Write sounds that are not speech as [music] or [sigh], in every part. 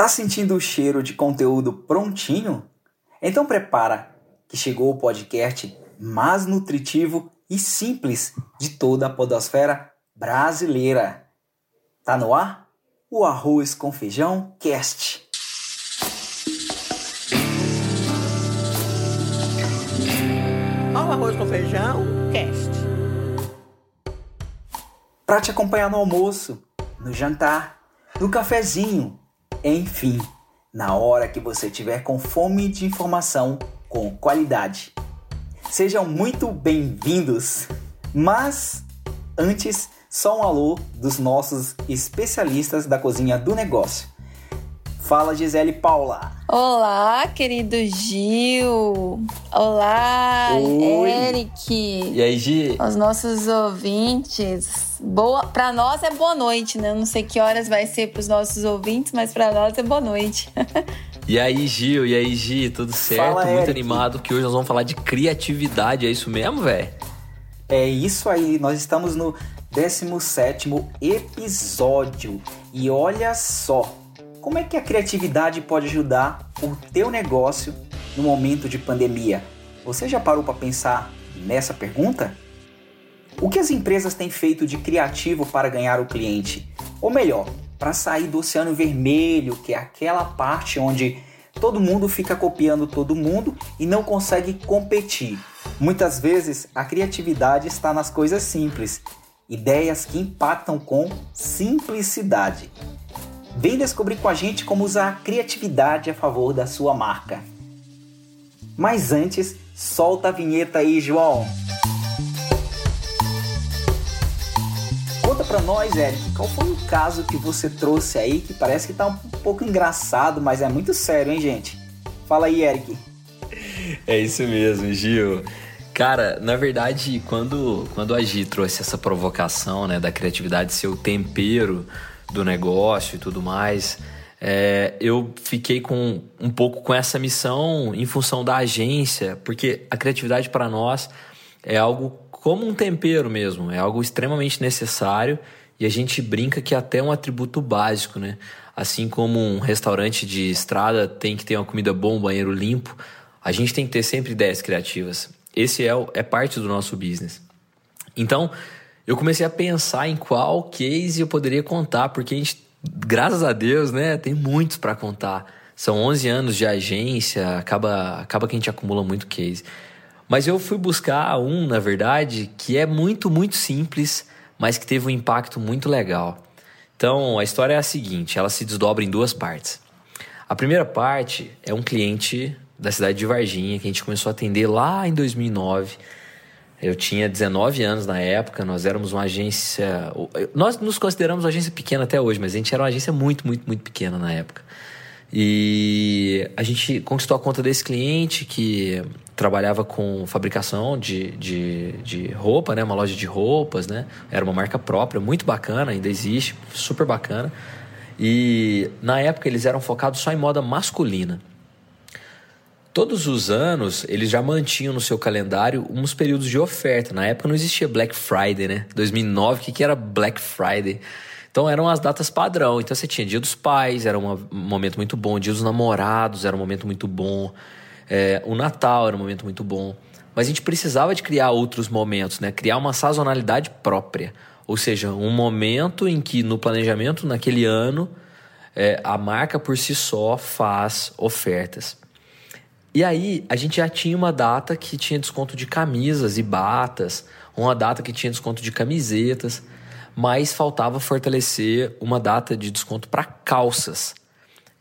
Tá sentindo o cheiro de conteúdo prontinho? Então prepara que chegou o podcast mais nutritivo e simples de toda a podosfera brasileira. Tá no ar? O Arroz com Feijão Cast. O Arroz com Feijão Cast. Para te acompanhar no almoço, no jantar, no cafezinho, enfim, na hora que você tiver com fome de informação com qualidade. Sejam muito bem-vindos! Mas antes, só um alô dos nossos especialistas da cozinha do negócio. Fala Gisele Paula. Olá, querido Gil. Olá, Oi. Eric. E aí, Gi? Os nossos ouvintes. Boa, para nós é boa noite, né? Eu não sei que horas vai ser para os nossos ouvintes, mas para nós é boa noite. [laughs] E aí, Gil? E aí, Gi? Tudo certo? Fala, Muito Eric. animado que hoje nós vamos falar de criatividade. É isso mesmo, velho? É isso aí, nós estamos no 17º episódio. E olha só, como é que a criatividade pode ajudar o teu negócio no momento de pandemia? Você já parou para pensar nessa pergunta? O que as empresas têm feito de criativo para ganhar o cliente? Ou melhor, para sair do oceano vermelho, que é aquela parte onde todo mundo fica copiando todo mundo e não consegue competir. Muitas vezes a criatividade está nas coisas simples, ideias que impactam com simplicidade. Vem descobrir com a gente como usar a criatividade a favor da sua marca. Mas antes, solta a vinheta aí, João. Conta pra nós, Eric, qual foi o caso que você trouxe aí que parece que tá um pouco engraçado, mas é muito sério, hein, gente? Fala aí, Eric. É isso mesmo, Gil. Cara, na verdade, quando, quando a Gi trouxe essa provocação, né, da criatividade ser o tempero do negócio e tudo mais, é, eu fiquei com um pouco com essa missão em função da agência, porque a criatividade para nós é algo como um tempero mesmo, é algo extremamente necessário e a gente brinca que é até um atributo básico, né? Assim como um restaurante de estrada tem que ter uma comida boa, um banheiro limpo, a gente tem que ter sempre ideias criativas. Esse é, é parte do nosso business. Então, eu comecei a pensar em qual case eu poderia contar, porque a gente, graças a Deus, né, tem muitos para contar. São 11 anos de agência, acaba, acaba que a gente acumula muito case. Mas eu fui buscar um, na verdade, que é muito, muito simples, mas que teve um impacto muito legal. Então, a história é a seguinte, ela se desdobra em duas partes. A primeira parte é um cliente da cidade de Varginha que a gente começou a atender lá em 2009. Eu tinha 19 anos na época, nós éramos uma agência. Nós nos consideramos uma agência pequena até hoje, mas a gente era uma agência muito, muito, muito pequena na época. E a gente conquistou a conta desse cliente que trabalhava com fabricação de, de, de roupa, né? Uma loja de roupas, né? Era uma marca própria, muito bacana, ainda existe, super bacana. E na época eles eram focados só em moda masculina. Todos os anos eles já mantinham no seu calendário uns períodos de oferta. Na época não existia Black Friday, né? 2009, o que, que era Black Friday? Então eram as datas padrão. Então você tinha Dia dos Pais, era um momento muito bom. Dia dos Namorados era um momento muito bom. É, o Natal era um momento muito bom. Mas a gente precisava de criar outros momentos, né? Criar uma sazonalidade própria. Ou seja, um momento em que no planejamento naquele ano é, a marca por si só faz ofertas. E aí, a gente já tinha uma data que tinha desconto de camisas e batas, uma data que tinha desconto de camisetas, mas faltava fortalecer uma data de desconto para calças.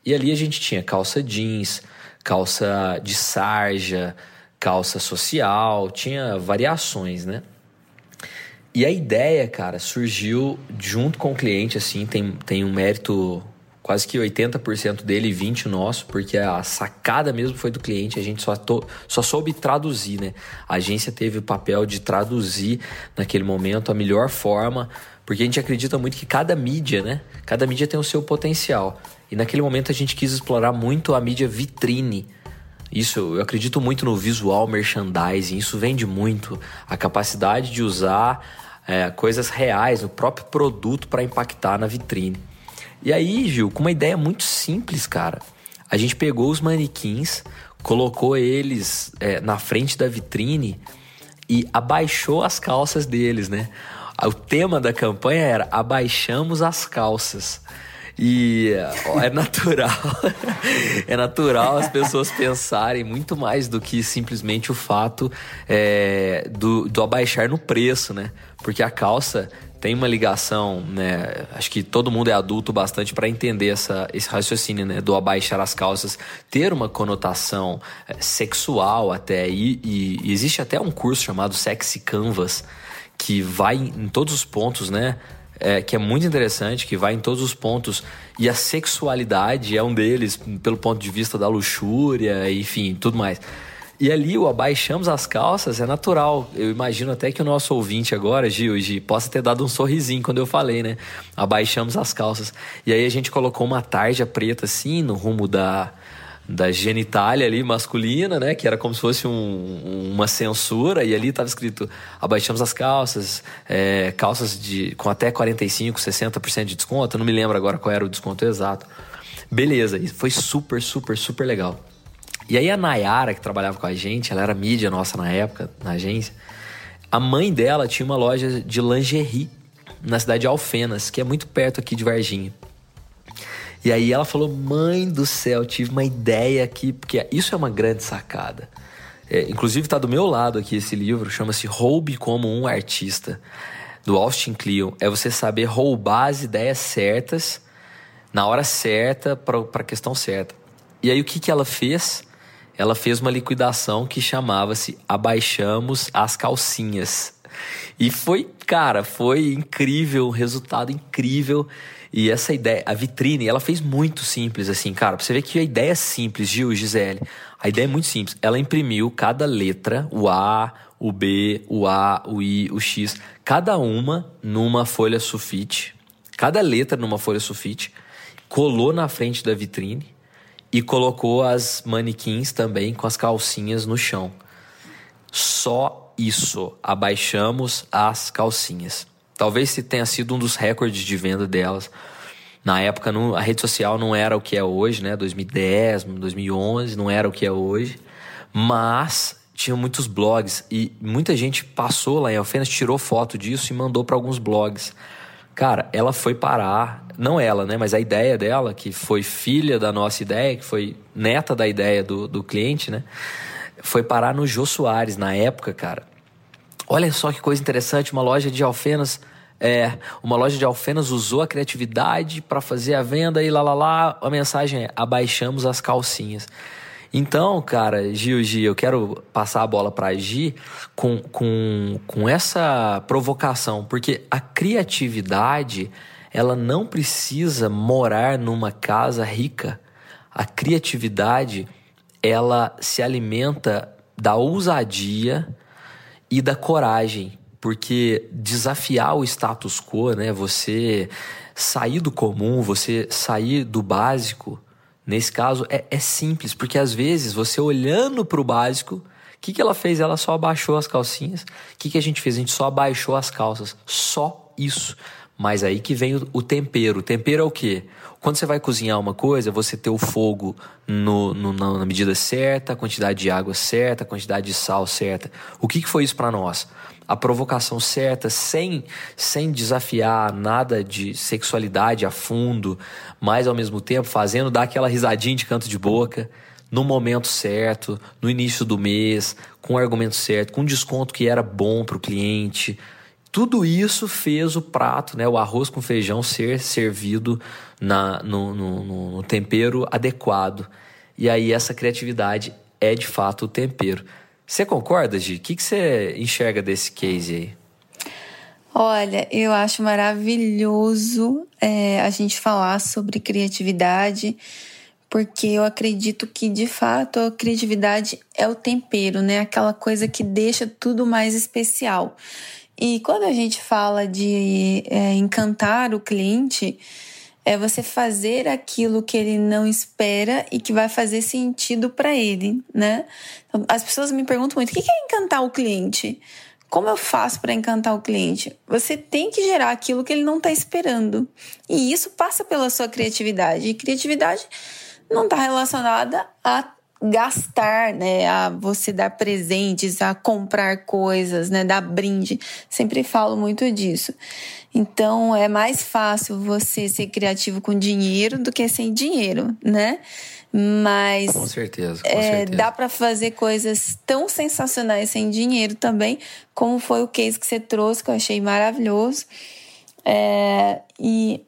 E ali a gente tinha calça jeans, calça de sarja, calça social, tinha variações, né? E a ideia, cara, surgiu junto com o cliente, assim, tem, tem um mérito quase que 80% dele e 20% nosso, porque a sacada mesmo foi do cliente, a gente só, to, só soube traduzir, né? A agência teve o papel de traduzir naquele momento a melhor forma, porque a gente acredita muito que cada mídia, né? Cada mídia tem o seu potencial. E naquele momento a gente quis explorar muito a mídia vitrine, isso, eu acredito muito no visual merchandising, isso vende muito. A capacidade de usar é, coisas reais, o próprio produto para impactar na vitrine. E aí, Gil, com uma ideia muito simples, cara, a gente pegou os manequins, colocou eles é, na frente da vitrine e abaixou as calças deles, né? O tema da campanha era abaixamos as calças. E é natural, [laughs] é natural as pessoas pensarem muito mais do que simplesmente o fato é, do, do abaixar no preço, né? Porque a calça tem uma ligação, né? Acho que todo mundo é adulto bastante para entender essa, esse raciocínio, né? Do abaixar as calças ter uma conotação é, sexual até. E, e existe até um curso chamado Sexy Canvas que vai em todos os pontos, né? é, que é muito interessante, que vai em todos os pontos. E a sexualidade é um deles, pelo ponto de vista da luxúria, enfim, tudo mais. E ali o abaixamos as calças é natural. Eu imagino até que o nosso ouvinte agora, Gil, Gil, possa ter dado um sorrisinho quando eu falei, né? Abaixamos as calças. E aí a gente colocou uma tarja preta assim no rumo da, da genitália ali masculina, né? Que era como se fosse um, uma censura, e ali estava escrito: abaixamos as calças, é, calças de, com até 45, 60% de desconto. Eu não me lembro agora qual era o desconto exato. Beleza, e foi super, super, super legal. E aí a Nayara, que trabalhava com a gente, ela era mídia nossa na época, na agência. A mãe dela tinha uma loja de lingerie na cidade de Alfenas, que é muito perto aqui de Varginha. E aí ela falou: Mãe do céu, tive uma ideia aqui, porque isso é uma grande sacada. É, inclusive está do meu lado aqui esse livro, chama-se Roube como um Artista, do Austin Kleon. É você saber roubar as ideias certas, na hora certa, para a questão certa. E aí o que, que ela fez? Ela fez uma liquidação que chamava-se Abaixamos as Calcinhas. E foi, cara, foi incrível, um resultado incrível. E essa ideia, a vitrine, ela fez muito simples, assim, cara. Pra você ver que a ideia é simples, Gil, Gisele. A ideia é muito simples. Ela imprimiu cada letra, o A, o B, o A, o I, o X, cada uma numa folha sulfite. Cada letra numa folha sulfite. Colou na frente da vitrine e colocou as manequins também com as calcinhas no chão. Só isso. Abaixamos as calcinhas. Talvez se tenha sido um dos recordes de venda delas. Na época, não, a rede social não era o que é hoje, né? 2010, 2011, não era o que é hoje. Mas tinha muitos blogs e muita gente passou lá em Alfenas, tirou foto disso e mandou para alguns blogs. Cara, ela foi parar, não ela, né? Mas a ideia dela, que foi filha da nossa ideia, que foi neta da ideia do, do cliente, né? Foi parar no Jô Soares na época, cara. Olha só que coisa interessante, uma loja de alfenas, é, uma loja de alfenas usou a criatividade para fazer a venda e lá lá lá, a mensagem é: abaixamos as calcinhas. Então, cara, Gil, Gil, eu quero passar a bola para Gi com, com, com essa provocação, porque a criatividade, ela não precisa morar numa casa rica. A criatividade, ela se alimenta da ousadia, e da coragem, porque desafiar o status quo, né? Você sair do comum, você sair do básico, nesse caso é, é simples, porque às vezes você olhando para o básico, o que, que ela fez? Ela só abaixou as calcinhas. O que, que a gente fez? A gente só abaixou as calças. Só isso. Mas aí que vem o, tempero. O tempero é o quê? Quando você vai cozinhar uma coisa, você ter o fogo no, no, na medida certa, a quantidade de água certa, a quantidade de sal certa. O que, que foi isso para nós? A provocação certa, sem, sem desafiar nada de sexualidade a fundo, mas ao mesmo tempo fazendo dar aquela risadinha de canto de boca no momento certo, no início do mês, com o argumento certo, com um desconto que era bom para o cliente. Tudo isso fez o prato, né, o arroz com feijão, ser servido na, no, no, no tempero adequado. E aí essa criatividade é de fato o tempero. Você concorda, Gi? O que, que você enxerga desse case aí? Olha, eu acho maravilhoso é, a gente falar sobre criatividade, porque eu acredito que de fato a criatividade é o tempero, né? Aquela coisa que deixa tudo mais especial. E quando a gente fala de é, encantar o cliente, é você fazer aquilo que ele não espera e que vai fazer sentido para ele, né? Então, as pessoas me perguntam muito: o que é encantar o cliente? como eu faço para encantar o cliente? Você tem que gerar aquilo que ele não está esperando. E isso passa pela sua criatividade. E criatividade não está relacionada a gastar, né, a você dar presentes, a comprar coisas, né, dar brinde. Sempre falo muito disso. Então é mais fácil você ser criativo com dinheiro do que sem dinheiro, né? Mas com certeza, com é, certeza. dá para fazer coisas tão sensacionais sem dinheiro também, como foi o case que você trouxe que eu achei maravilhoso. É, e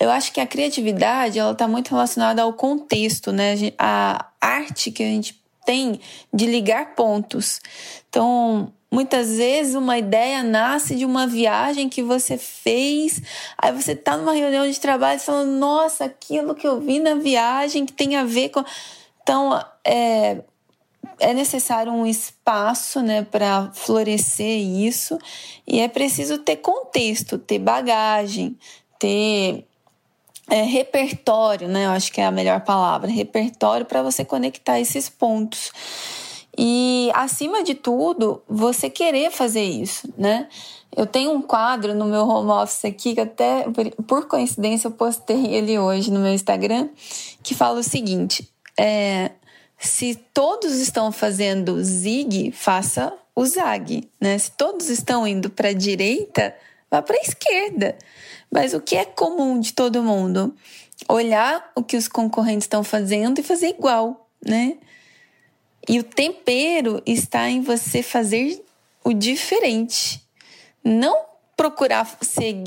eu acho que a criatividade ela está muito relacionada ao contexto, né? A arte que a gente tem de ligar pontos. Então, muitas vezes uma ideia nasce de uma viagem que você fez, aí você está numa reunião de trabalho e fala, nossa, aquilo que eu vi na viagem que tem a ver com. Então, é, é necessário um espaço né, para florescer isso, e é preciso ter contexto, ter bagagem, ter é, repertório, né? Eu acho que é a melhor palavra, repertório para você conectar esses pontos. E acima de tudo, você querer fazer isso, né? Eu tenho um quadro no meu home office aqui que até por coincidência eu postei ele hoje no meu Instagram, que fala o seguinte: é, se todos estão fazendo zig, faça o zag, né? Se todos estão indo para a direita, vá para a esquerda. Mas o que é comum de todo mundo? Olhar o que os concorrentes estão fazendo e fazer igual, né? E o tempero está em você fazer o diferente. Não procurar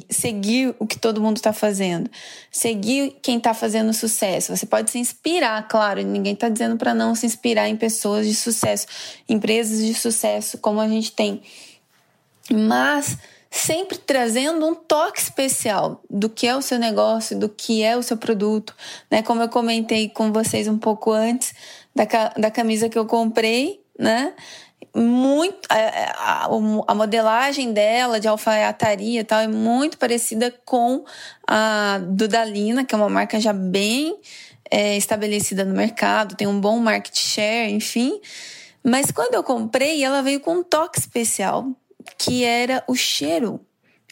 seguir o que todo mundo está fazendo, seguir quem está fazendo sucesso. Você pode se inspirar, claro, ninguém está dizendo para não se inspirar em pessoas de sucesso, empresas de sucesso, como a gente tem. Mas sempre trazendo um toque especial do que é o seu negócio, do que é o seu produto, né? Como eu comentei com vocês um pouco antes da, da camisa que eu comprei, né? Muito a, a, a modelagem dela de alfaiataria e tal é muito parecida com a do Dalina, que é uma marca já bem é, estabelecida no mercado, tem um bom market share, enfim. Mas quando eu comprei, ela veio com um toque especial que era o cheiro.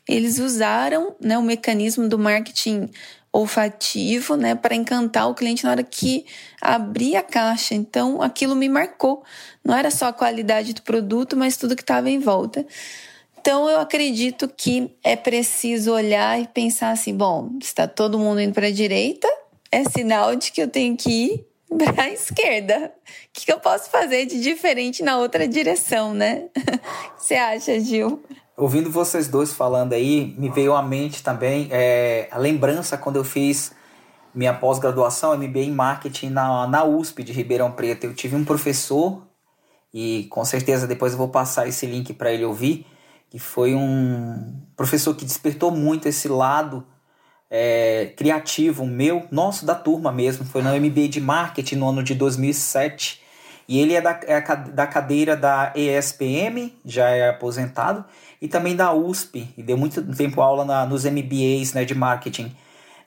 Eles usaram né, o mecanismo do marketing olfativo né, para encantar o cliente na hora que abria a caixa. Então, aquilo me marcou. Não era só a qualidade do produto, mas tudo que estava em volta. Então, eu acredito que é preciso olhar e pensar assim: bom, está todo mundo indo para a direita, é sinal de que eu tenho que ir para a [laughs] esquerda. O que, eu posso fazer de diferente na outra direção, né? [laughs] Você acha, Gil? Ouvindo vocês dois falando aí, me veio à mente também é, a lembrança quando eu fiz minha pós-graduação, MBA em Marketing na, na USP de Ribeirão Preto. Eu tive um professor, e com certeza depois eu vou passar esse link para ele ouvir, que foi um professor que despertou muito esse lado é, criativo meu, nosso da turma mesmo, foi no MBA de Marketing no ano de 2007. E ele é da, é da cadeira da ESPM, já é aposentado, e também da USP, e deu muito tempo aula na, nos MBAs né, de Marketing.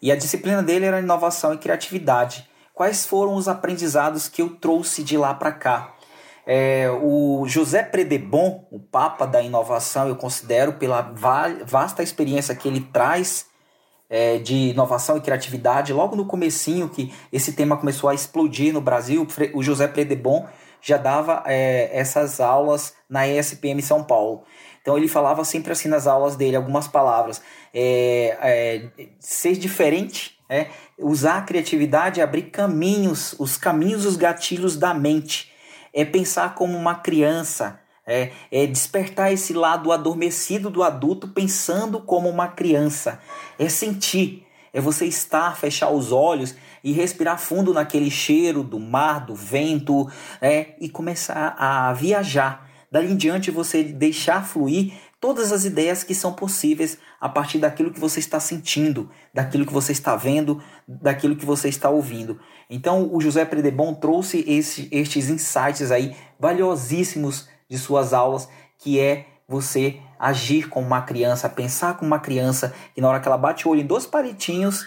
E a disciplina dele era inovação e criatividade. Quais foram os aprendizados que eu trouxe de lá para cá? É, o José Predebon, o papa da inovação, eu considero pela vasta experiência que ele traz é, de inovação e criatividade, logo no comecinho que esse tema começou a explodir no Brasil, o José Predebon já dava é, essas aulas na ESPM São Paulo. Então ele falava sempre assim nas aulas dele, algumas palavras. É, é, ser diferente, é, usar a criatividade, abrir caminhos, os caminhos, os gatilhos da mente. É pensar como uma criança, é, é, despertar esse lado adormecido do adulto pensando como uma criança. É sentir. É você estar, fechar os olhos e respirar fundo naquele cheiro do mar, do vento, é, e começar a viajar. Dali em diante você deixar fluir todas as ideias que são possíveis a partir daquilo que você está sentindo, daquilo que você está vendo, daquilo que você está ouvindo. Então o José Predebon trouxe esse, estes insights aí valiosíssimos de suas aulas, que é você agir como uma criança, pensar como uma criança, e na hora que ela bate o olho em dois palitinhos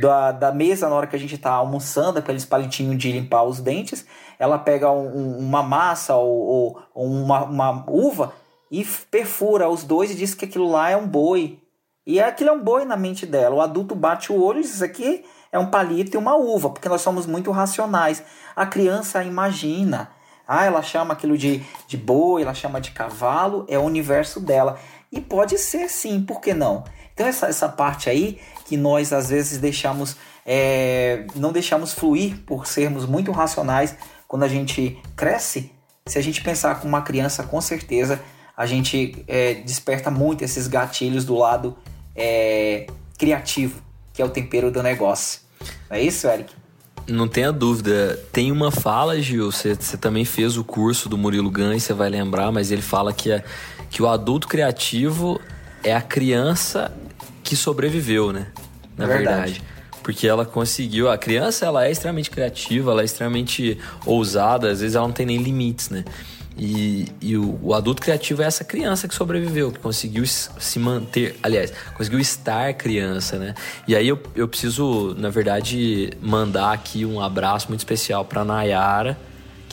da, da mesa, na hora que a gente está almoçando, aqueles palitinhos de limpar os dentes, ela pega um, uma massa ou, ou uma, uma uva, e perfura os dois e diz que aquilo lá é um boi. E aquilo é um boi na mente dela. O adulto bate o olho e diz: Isso aqui é um palito e uma uva, porque nós somos muito racionais. A criança imagina. Ah, ela chama aquilo de, de boi, ela chama de cavalo, é o universo dela. E pode ser sim, por que não? Então, essa, essa parte aí que nós às vezes deixamos, é, não deixamos fluir por sermos muito racionais quando a gente cresce, se a gente pensar com uma criança, com certeza a gente é, desperta muito esses gatilhos do lado é, criativo, que é o tempero do negócio. Não é isso, Eric? Não tenha dúvida. Tem uma fala, Gil, você, você também fez o curso do Murilo Gans, você vai lembrar, mas ele fala que, é, que o adulto criativo é a criança que sobreviveu, né? Na verdade. verdade. Porque ela conseguiu. A criança ela é extremamente criativa, ela é extremamente ousada, às vezes ela não tem nem limites, né? E, e o, o, adulto criativo é essa criança que sobreviveu, que conseguiu se manter, aliás, conseguiu estar criança, né? E aí eu, eu preciso, na verdade, mandar aqui um abraço muito especial para Nayara,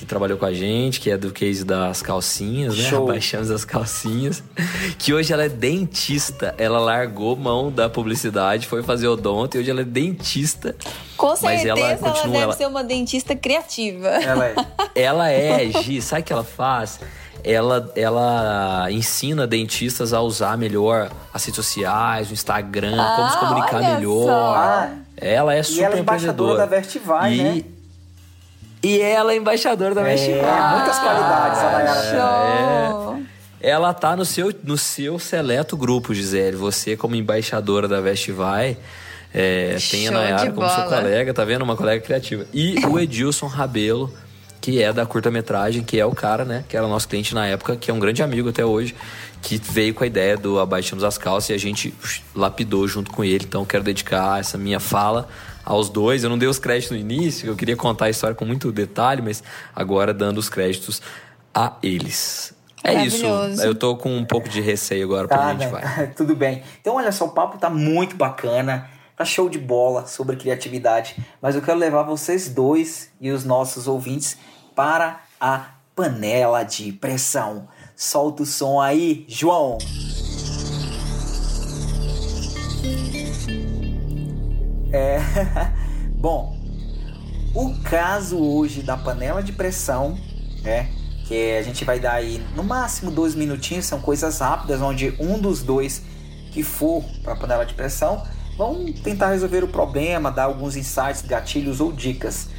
que trabalhou com a gente, que é do case das calcinhas, né? Show. Abaixamos as calcinhas. [laughs] Que hoje ela é dentista. Ela largou mão da publicidade, foi fazer odonto e hoje ela é dentista. Com certeza ela, ela deve ela... ser uma dentista criativa. Ela é. [laughs] ela é, Gi. Sabe o que ela faz? ela, ela ensina dentistas a usar melhor as redes sociais, o Instagram, ah, como se comunicar melhor. Só. Ela é super e ela é embaixadora da Vestivai, e, né? E ela é embaixadora da é. Muitas qualidades, a Nayara. É. Ela tá no seu, no seu seleto grupo, Gisele. Você, como embaixadora da Vestivai, é, tem a Nayara como seu colega, tá vendo? Uma colega criativa. E o Edilson Rabelo, que é da curta-metragem, que é o cara, né? Que era nosso cliente na época, que é um grande amigo até hoje, que veio com a ideia do Abaixamos as Calças e a gente lapidou junto com ele. Então, quero dedicar essa minha fala aos dois. Eu não dei os créditos no início, eu queria contar a história com muito detalhe, mas agora dando os créditos a eles. É isso. Eu tô com um pouco de receio agora tá, pra gente né? vai. [laughs] Tudo bem. Então, olha só, o papo tá muito bacana. Tá show de bola sobre criatividade. Mas eu quero levar vocês dois e os nossos ouvintes para a panela de pressão. Solta o som aí, João. É. [laughs] Bom, o caso hoje da panela de pressão, né? Que a gente vai dar aí no máximo dois minutinhos, são coisas rápidas, onde um dos dois que for para a panela de pressão vão tentar resolver o problema, dar alguns insights, gatilhos ou dicas.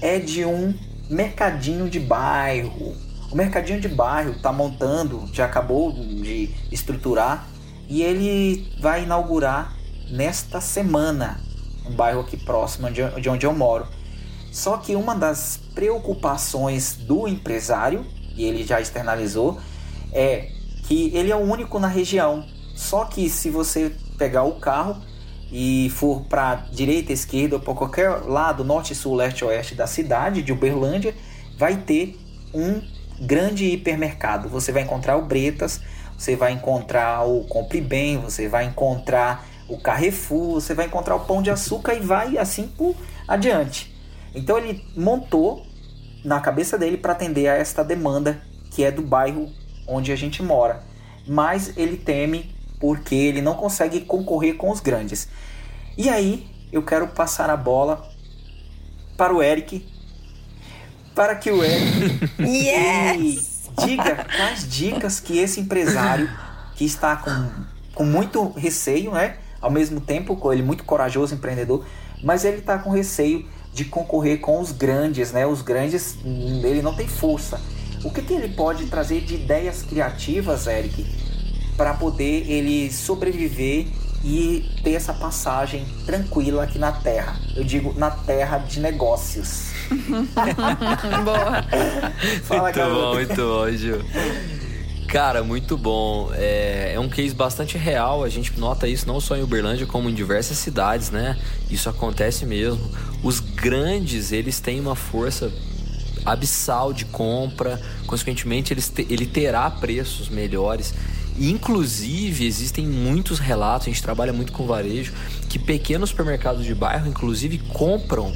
É de um mercadinho de bairro. O mercadinho de bairro está montando, já acabou de estruturar e ele vai inaugurar nesta semana um bairro aqui próximo de onde eu moro. Só que uma das preocupações do empresário, e ele já externalizou, é que ele é o único na região. Só que se você pegar o carro e for para direita, esquerda ou para qualquer lado, norte, sul, leste, oeste da cidade de Uberlândia, vai ter um grande hipermercado. Você vai encontrar o Bretas, você vai encontrar o Compre Bem, você vai encontrar o Carrefour, você vai encontrar o Pão de Açúcar e vai assim por adiante. Então ele montou na cabeça dele para atender a esta demanda que é do bairro onde a gente mora. Mas ele teme porque ele não consegue concorrer com os grandes. E aí eu quero passar a bola para o Eric, para que o Eric [laughs] yes! diga quais dicas que esse empresário que está com, com muito receio, né? Ao mesmo tempo ele muito corajoso, empreendedor, mas ele está com receio de concorrer com os grandes, né? Os grandes, ele não tem força. O que, que ele pode trazer de ideias criativas, Eric, para poder ele sobreviver e ter essa passagem tranquila aqui na Terra? Eu digo na Terra de negócios. [laughs] Boa. Fala, muito bom, muito bom, Gil. Cara, muito bom. É, é, um case bastante real. A gente nota isso não só em Uberlândia, como em diversas cidades, né? Isso acontece mesmo. Os grandes, eles têm uma força abissal de compra. Consequentemente, eles te, ele terá preços melhores. Inclusive, existem muitos relatos, a gente trabalha muito com varejo, que pequenos supermercados de bairro, inclusive, compram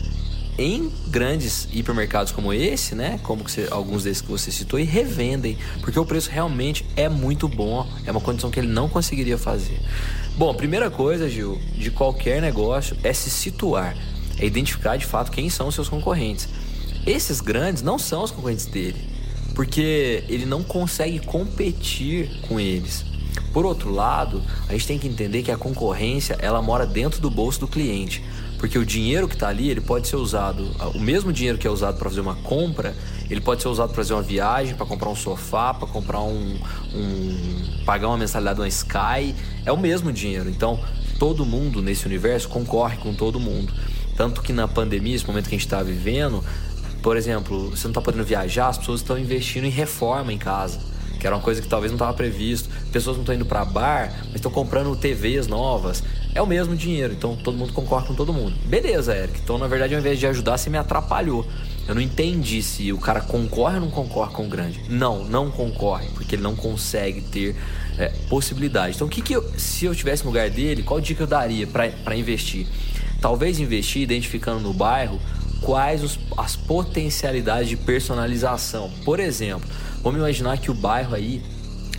em grandes hipermercados como esse, né? Como você, alguns desses que você citou, e revendem, porque o preço realmente é muito bom, é uma condição que ele não conseguiria fazer. Bom, primeira coisa, Gil, de qualquer negócio é se situar, é identificar de fato quem são os seus concorrentes. Esses grandes não são os concorrentes dele, porque ele não consegue competir com eles. Por outro lado, a gente tem que entender que a concorrência ela mora dentro do bolso do cliente. Porque o dinheiro que está ali, ele pode ser usado, o mesmo dinheiro que é usado para fazer uma compra, ele pode ser usado para fazer uma viagem, para comprar um sofá, para comprar um, um, pagar uma mensalidade de uma Sky, é o mesmo dinheiro. Então, todo mundo nesse universo concorre com todo mundo. Tanto que na pandemia, esse momento que a gente está vivendo, por exemplo, você não está podendo viajar, as pessoas estão investindo em reforma em casa que era uma coisa que talvez não estava previsto. Pessoas não estão indo para bar, mas estão comprando TVs novas é o mesmo dinheiro, então todo mundo concorda com todo mundo. Beleza, Eric. Então, na verdade, ao invés de ajudar, você me atrapalhou. Eu não entendi se o cara concorre ou não concorre com o grande. Não, não concorre, porque ele não consegue ter é, possibilidade. Então, o que, que eu, se eu tivesse no lugar dele, qual dica eu daria para investir? Talvez investir identificando no bairro quais os, as potencialidades de personalização. Por exemplo, vamos imaginar que o bairro aí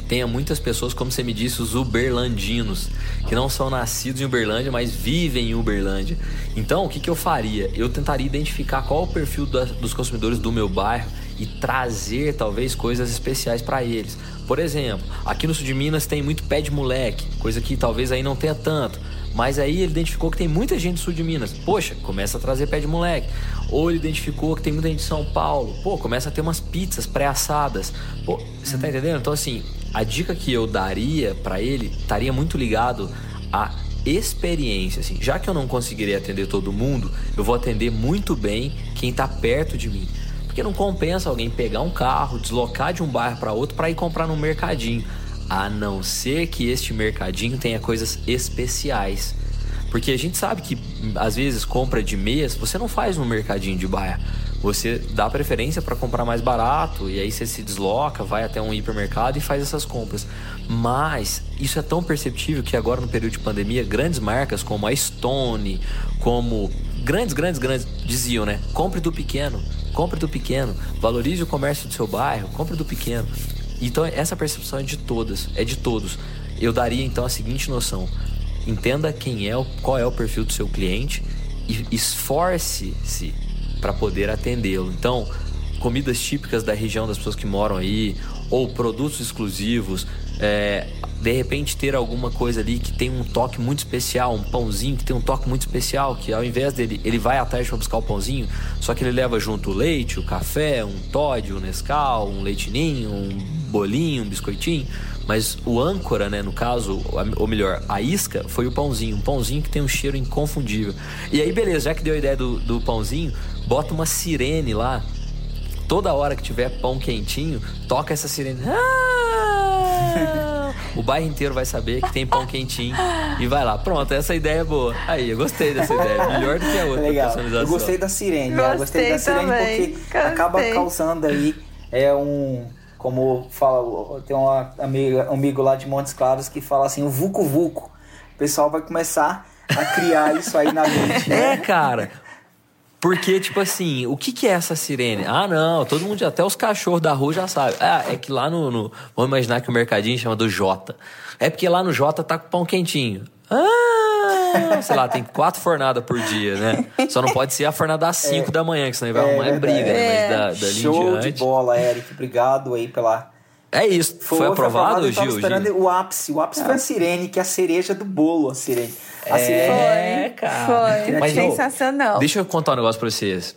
tenha muitas pessoas, como você me disse, os uberlandinos, que não são nascidos em Uberlândia, mas vivem em Uberlândia. Então, o que, que eu faria? Eu tentaria identificar qual o perfil da, dos consumidores do meu bairro e trazer talvez coisas especiais para eles. Por exemplo, aqui no sul de Minas tem muito pé de moleque, coisa que talvez aí não tenha tanto. Mas aí ele identificou que tem muita gente do sul de Minas. Poxa, começa a trazer pé de moleque. Ou ele identificou que tem muita gente de São Paulo. Pô, começa a ter umas pizzas pré-assadas. Pô, você tá entendendo? Então, assim, a dica que eu daria para ele estaria muito ligado à experiência, assim. Já que eu não conseguirei atender todo mundo, eu vou atender muito bem quem está perto de mim. Porque não compensa alguém pegar um carro, deslocar de um bairro para outro para ir comprar no mercadinho, a não ser que este mercadinho tenha coisas especiais. Porque a gente sabe que às vezes compra de mês você não faz no mercadinho de bairro você dá preferência para comprar mais barato e aí você se desloca, vai até um hipermercado e faz essas compras. Mas isso é tão perceptível que agora no período de pandemia, grandes marcas como a Stone, como grandes, grandes, grandes diziam, né? Compre do pequeno, compre do pequeno, valorize o comércio do seu bairro, compre do pequeno. Então essa percepção é de todas, é de todos. Eu daria então a seguinte noção: entenda quem é, qual é o perfil do seu cliente e esforce-se para poder atendê-lo. Então, comidas típicas da região das pessoas que moram aí, ou produtos exclusivos, é, de repente ter alguma coisa ali que tem um toque muito especial, um pãozinho que tem um toque muito especial, que ao invés dele, ele vai atrás para buscar o pãozinho, só que ele leva junto o leite, o café, um Todd, um Nescau, um leitinho, um bolinho, um biscoitinho. Mas o âncora, né, no caso, ou melhor, a isca, foi o pãozinho. Um pãozinho que tem um cheiro inconfundível. E aí, beleza, já que deu a ideia do, do pãozinho, bota uma sirene lá. Toda hora que tiver pão quentinho, toca essa sirene. Ah! [laughs] o bairro inteiro vai saber que tem pão quentinho e vai lá. Pronto, essa ideia é boa. Aí, eu gostei dessa ideia. Melhor do que a outra Legal. Eu gostei da sirene. Gostei, eu gostei da sirene também. porque gostei. acaba causando aí é um como fala, tem um amigo lá de Montes Claros que fala assim, o Vucu Vucu. O pessoal vai começar a criar isso aí na mente. Né? [laughs] É, cara. Porque, tipo assim, o que, que é essa sirene? Ah, não, todo mundo, até os cachorros da rua já sabem. Ah, é que lá no, no. Vamos imaginar que o mercadinho chama do Jota. É porque lá no Jota tá com pão quentinho. Ah, [laughs] sei lá, tem quatro fornadas por dia, né? Só não pode ser a fornada às cinco é, da manhã, que senão vai é, arrumar é briga, né? Mas da, da Show de bola, Eric. Obrigado aí pela. É isso. Foi, foi aprovado, foi aprovado, Gil? esperando Gil? o ápice. O ápice ah. foi a sirene, que é a cereja do bolo, a sirene. A é, sirene. cara. Foi. Mas, Sensacional. deixa eu contar um negócio pra vocês.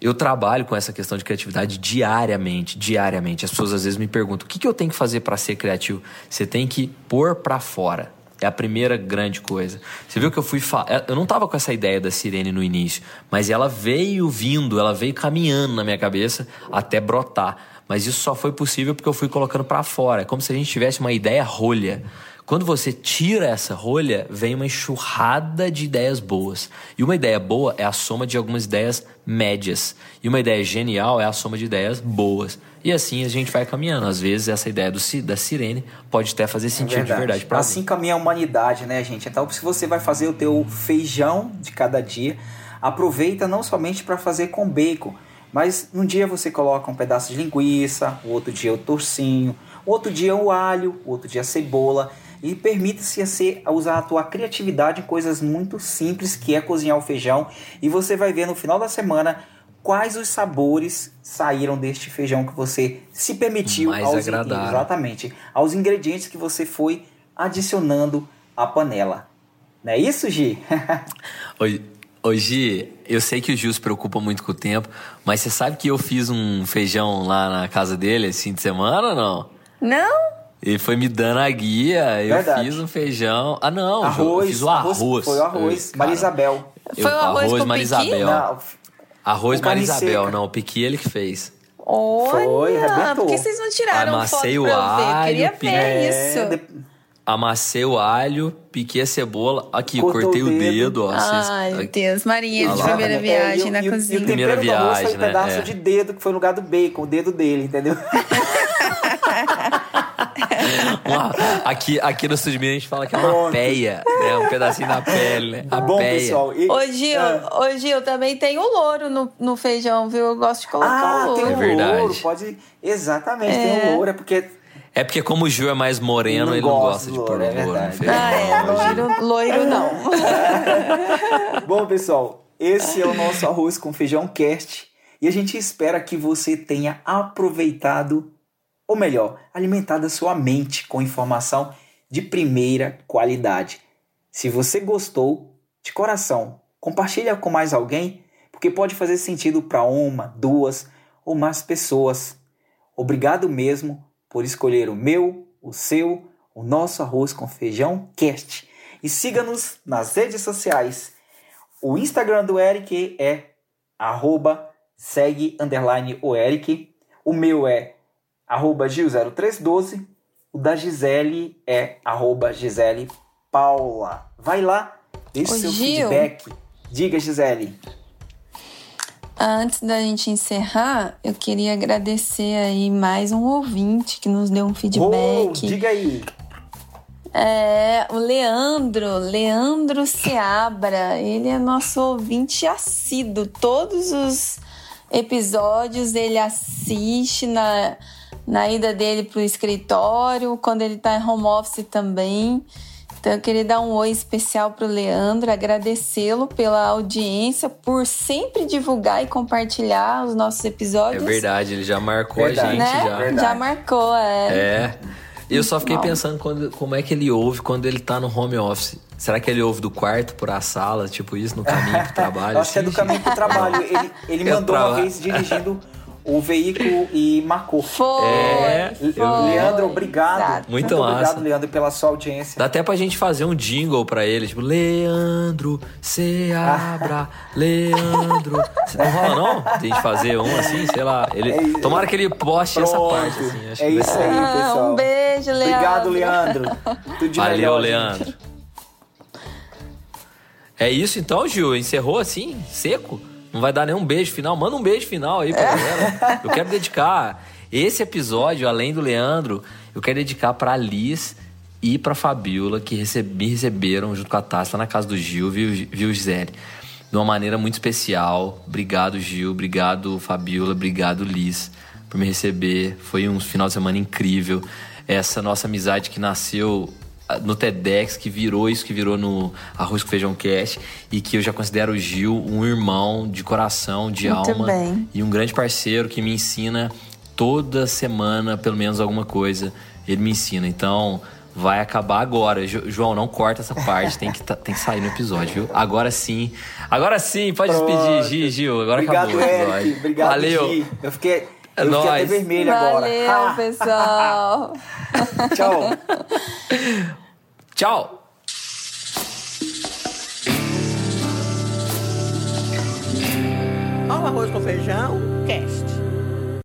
Eu trabalho com essa questão de criatividade diariamente, diariamente. As pessoas às vezes me perguntam: o que, que eu tenho que fazer para ser criativo? Você tem que pôr para fora. É a primeira grande coisa. Você viu que eu fui. Fa... É, eu não tava com essa ideia da sirene no início, mas ela veio vindo, ela veio caminhando na minha cabeça até brotar. Mas isso só foi possível porque eu fui colocando para fora. É como se a gente tivesse uma ideia rolha. Quando você tira essa rolha, vem uma enxurrada de ideias boas. E uma ideia boa é a soma de algumas ideias médias. E uma ideia genial é a soma de ideias boas. E assim a gente vai caminhando. Às vezes essa ideia do, da sirene pode até fazer sentido é verdade. de verdade para Assim caminha a humanidade, né, gente? Então, se você vai fazer o teu feijão de cada dia, aproveita não somente para fazer com bacon, mas num dia você coloca um pedaço de linguiça, o outro dia o torcinho, o outro dia o alho, o outro dia a cebola e permita-se a usar a tua criatividade em coisas muito simples que é cozinhar o feijão e você vai ver no final da semana quais os sabores saíram deste feijão que você se permitiu Mais aos exatamente aos ingredientes que você foi adicionando à panela. Não é isso, Gi? [laughs] Oi, oi, Gi, eu sei que o Gil se preocupa muito com o tempo, mas você sabe que eu fiz um feijão lá na casa dele esse fim de semana ou não? Não? Ele foi me dando a guia, eu Verdade. fiz um feijão. Ah, não, Ju, eu arroz, fiz o arroz. Foi o arroz. Eu- Maria cara, Isabel. eu- Foi o arroz Maria? Isabel. Não, Arroz com carne Maria Isabel, seca. não, o piqui ele que fez. Olha, Foi, arrebentou. por que vocês não tiraram Amassei foto o pra eu ver? Eu alho, queria ver é, isso. de- Amassei o alho, piquei a cebola. Aqui, Cortou cortei o o dedo. dedo, ó. vocês- Ai, Deus. Marinha de primeira É, viagem e o- na e o- cozinha. E o Primeira arroz foi viagem, um né? pedaço É. de dedo que foi no lugar do bacon, o dedo dele, entendeu? [laughs] Uma- aqui, aqui no Sudmir a gente fala que é uma Pronto. peia, né? Um pedacinho da pele, né? A Bom, peia. pessoal. E, Ô Gil, Ah. ô Gil, também tem o louro no, no feijão, viu? Eu gosto de colocar Ah, o tem louro. o É verdade. louro, pode. Exatamente, tem o louro, é porque. É porque como o Gil é mais moreno, Não ele não gosta de pôr louro, é louro no verdade. feijão. Ah, é, loiro, loiro não. [laughs] Bom, pessoal, esse é o nosso arroz com feijão cast e a gente espera que você tenha aproveitado, ou melhor, alimentado a sua mente com informação de primeira qualidade. Se você gostou, de coração, compartilha com mais alguém, porque pode fazer sentido para uma, duas ou mais pessoas. Obrigado mesmo por escolher o meu, o seu, o nosso arroz com feijão cast. E siga-nos nas redes sociais. O Instagram do Eric é arroba segue underline o Eric. O meu é arroba Gil0312. O da Gisele é arroba Gisele Paula. Vai lá, deixe Ô, seu Gil. feedback. Diga, Gisele. Antes da gente encerrar, eu queria agradecer aí mais um ouvinte que nos deu um Oh, feedback. diga aí. É, o Leandro, Leandro Seabra, ele é nosso ouvinte assíduo. Todos os episódios ele assiste na, na ida dele pro escritório, quando ele tá em home office também. Então eu queria dar um oi especial pro Leandro, agradecê-lo pela audiência, por sempre divulgar e compartilhar os nossos É episódios. verdade, ele já marcou Verdade. a gente Né? já. Verdade. Já marcou, é. É. Eu só fiquei pensando quando, como é que ele ouve quando ele tá no home office. Será que ele ouve do quarto por a sala, tipo isso, no caminho pro [laughs] trabalho? Eu acho que é do assim? caminho pro trabalho. [laughs] Ele, ele Eu mandou uma vez dirigindo o veículo e marcou. Foi. É, foi. Leandro, obrigado. Exato. Muito obrigado, massa. Leandro, pela sua audiência. Dá até pra gente fazer um jingle pra ele, tipo, Leandro, Seabra, [laughs] Leandro. Não rola não? De a gente fazer um assim, sei lá. Ele... É. Tomara que ele poste essa Pronto. parte, assim. Acho é que isso aí, Ah, pessoal. um beijo, Leandro. Obrigado, Leandro. Tudo de Valeu, melhor, Leandro. gente. É isso então, Gil? Encerrou assim, seco? Não vai dar nenhum beijo final? Manda um beijo final aí É. pra galera. Eu quero dedicar esse episódio, além do Leandro, eu quero dedicar pra Liz e pra Fabiola, que me receberam junto com a Tassi lá na casa do Gil, viu, viu Gisele? De uma maneira muito especial. Obrigado, Gil. Obrigado, Fabiola. Obrigado, Liz, por me receber. Foi um final de semana incrível. Essa nossa amizade que nasceu no TEDx, que virou isso que virou no Arroz com Feijão Cast, e que eu já considero o Gil um irmão de coração, de Muito alma, bem. e um grande parceiro que me ensina toda semana, pelo menos alguma coisa, ele me ensina. Então, vai acabar agora. Jo- João, não corta essa parte, tem que, tá- tem que sair no episódio, viu? Agora sim. Agora sim, pode despedir, Pronto. Gi, Gil. Agora Obrigado, acabou o episódio. Eric. Obrigado, Valeu. Gi. Eu fiquei, É eu fiquei até nóis. vermelho agora. Valeu, [laughs] pessoal. Tchau. Tchau. Ao arroz com feijão, cast.